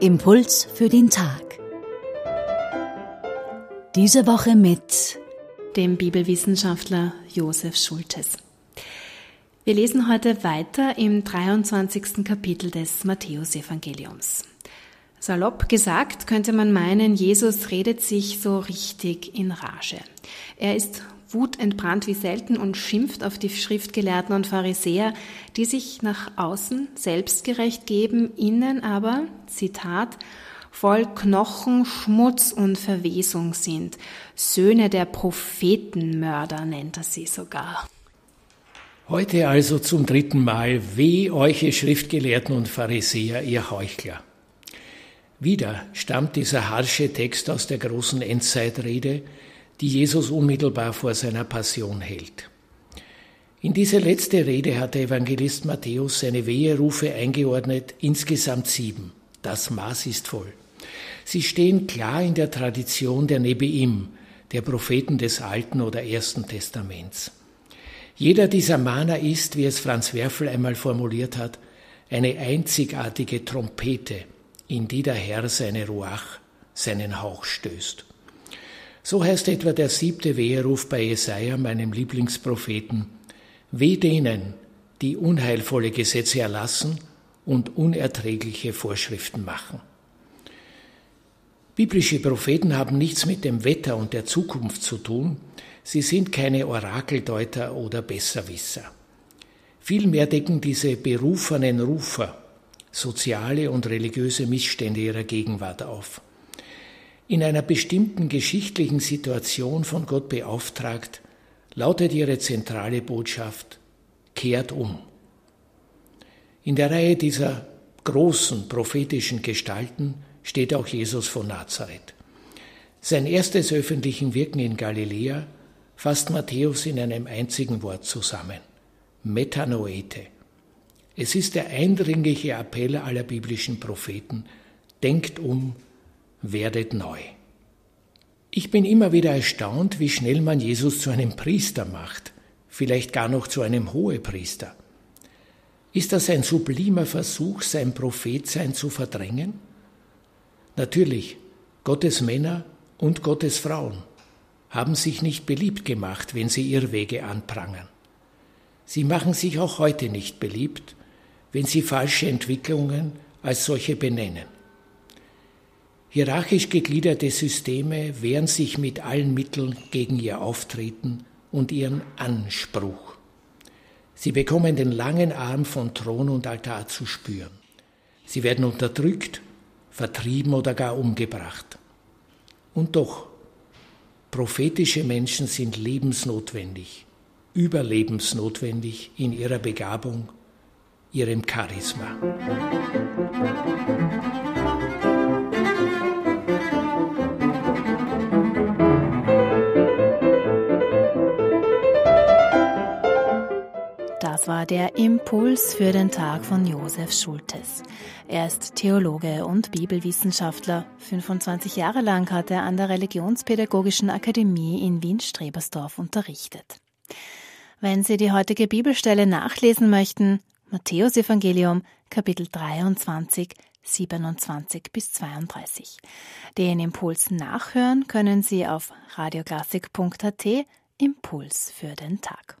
Impuls für den Tag. Diese Woche mit dem Bibelwissenschaftler Josef Schultes. Wir lesen heute weiter im 23. Kapitel des Matthäusevangeliums. Salopp gesagt könnte man meinen, Jesus redet sich so richtig in Rage. Er ist wutentbrannt wie selten und schimpft auf die Schriftgelehrten und Pharisäer, die sich nach außen selbstgerecht geben, innen aber, Zitat, voll Knochen, Schmutz und Verwesung sind. Söhne der Prophetenmörder nennt er sie sogar. Heute also zum dritten Mal, weh euch, ihr Schriftgelehrten und Pharisäer, ihr Heuchler. Wieder stammt dieser harsche Text aus der großen Endzeitrede, die Jesus unmittelbar vor seiner Passion hält. In diese letzte Rede hat der Evangelist Matthäus seine Weherufe eingeordnet, insgesamt sieben. Das Maß ist voll. Sie stehen klar in der Tradition der Nebeim, der Propheten des Alten oder Ersten Testaments. Jeder dieser Mahner ist, wie es Franz Werfel einmal formuliert hat, eine einzigartige Trompete, in die der Herr seine Ruach, seinen Hauch stößt. So heißt etwa der siebte Weheruf bei Jesaja, meinem Lieblingspropheten. Weh denen, die unheilvolle Gesetze erlassen und unerträgliche Vorschriften machen. Biblische Propheten haben nichts mit dem Wetter und der Zukunft zu tun. Sie sind keine Orakeldeuter oder Besserwisser. Vielmehr decken diese berufenen Rufer soziale und religiöse Missstände ihrer Gegenwart auf. In einer bestimmten geschichtlichen Situation von Gott beauftragt, lautet ihre zentrale Botschaft, kehrt um. In der Reihe dieser großen prophetischen Gestalten steht auch Jesus von Nazareth. Sein erstes öffentlichen Wirken in Galiläa fasst Matthäus in einem einzigen Wort zusammen. Metanoete. Es ist der eindringliche Appell aller biblischen Propheten, denkt um, werdet neu. Ich bin immer wieder erstaunt, wie schnell man Jesus zu einem Priester macht, vielleicht gar noch zu einem Hohepriester. Ist das ein sublimer Versuch, sein Prophetsein zu verdrängen? Natürlich, Gottes Männer und Gottes Frauen haben sich nicht beliebt gemacht, wenn sie Irrwege anprangern. Sie machen sich auch heute nicht beliebt, wenn sie falsche Entwicklungen als solche benennen. Hierarchisch gegliederte Systeme wehren sich mit allen Mitteln gegen ihr Auftreten und ihren Anspruch. Sie bekommen den langen Arm von Thron und Altar zu spüren. Sie werden unterdrückt, vertrieben oder gar umgebracht. Und doch, prophetische Menschen sind lebensnotwendig, überlebensnotwendig in ihrer Begabung, ihrem Charisma. Das war der Impuls für den Tag von Josef Schultes. Er ist Theologe und Bibelwissenschaftler. 25 Jahre lang hat er an der Religionspädagogischen Akademie in Wien-Strebersdorf unterrichtet. Wenn Sie die heutige Bibelstelle nachlesen möchten, Matthäus Evangelium, Kapitel 23, 27 bis 32. Den Impuls nachhören können Sie auf radioklassik.at Impuls für den Tag.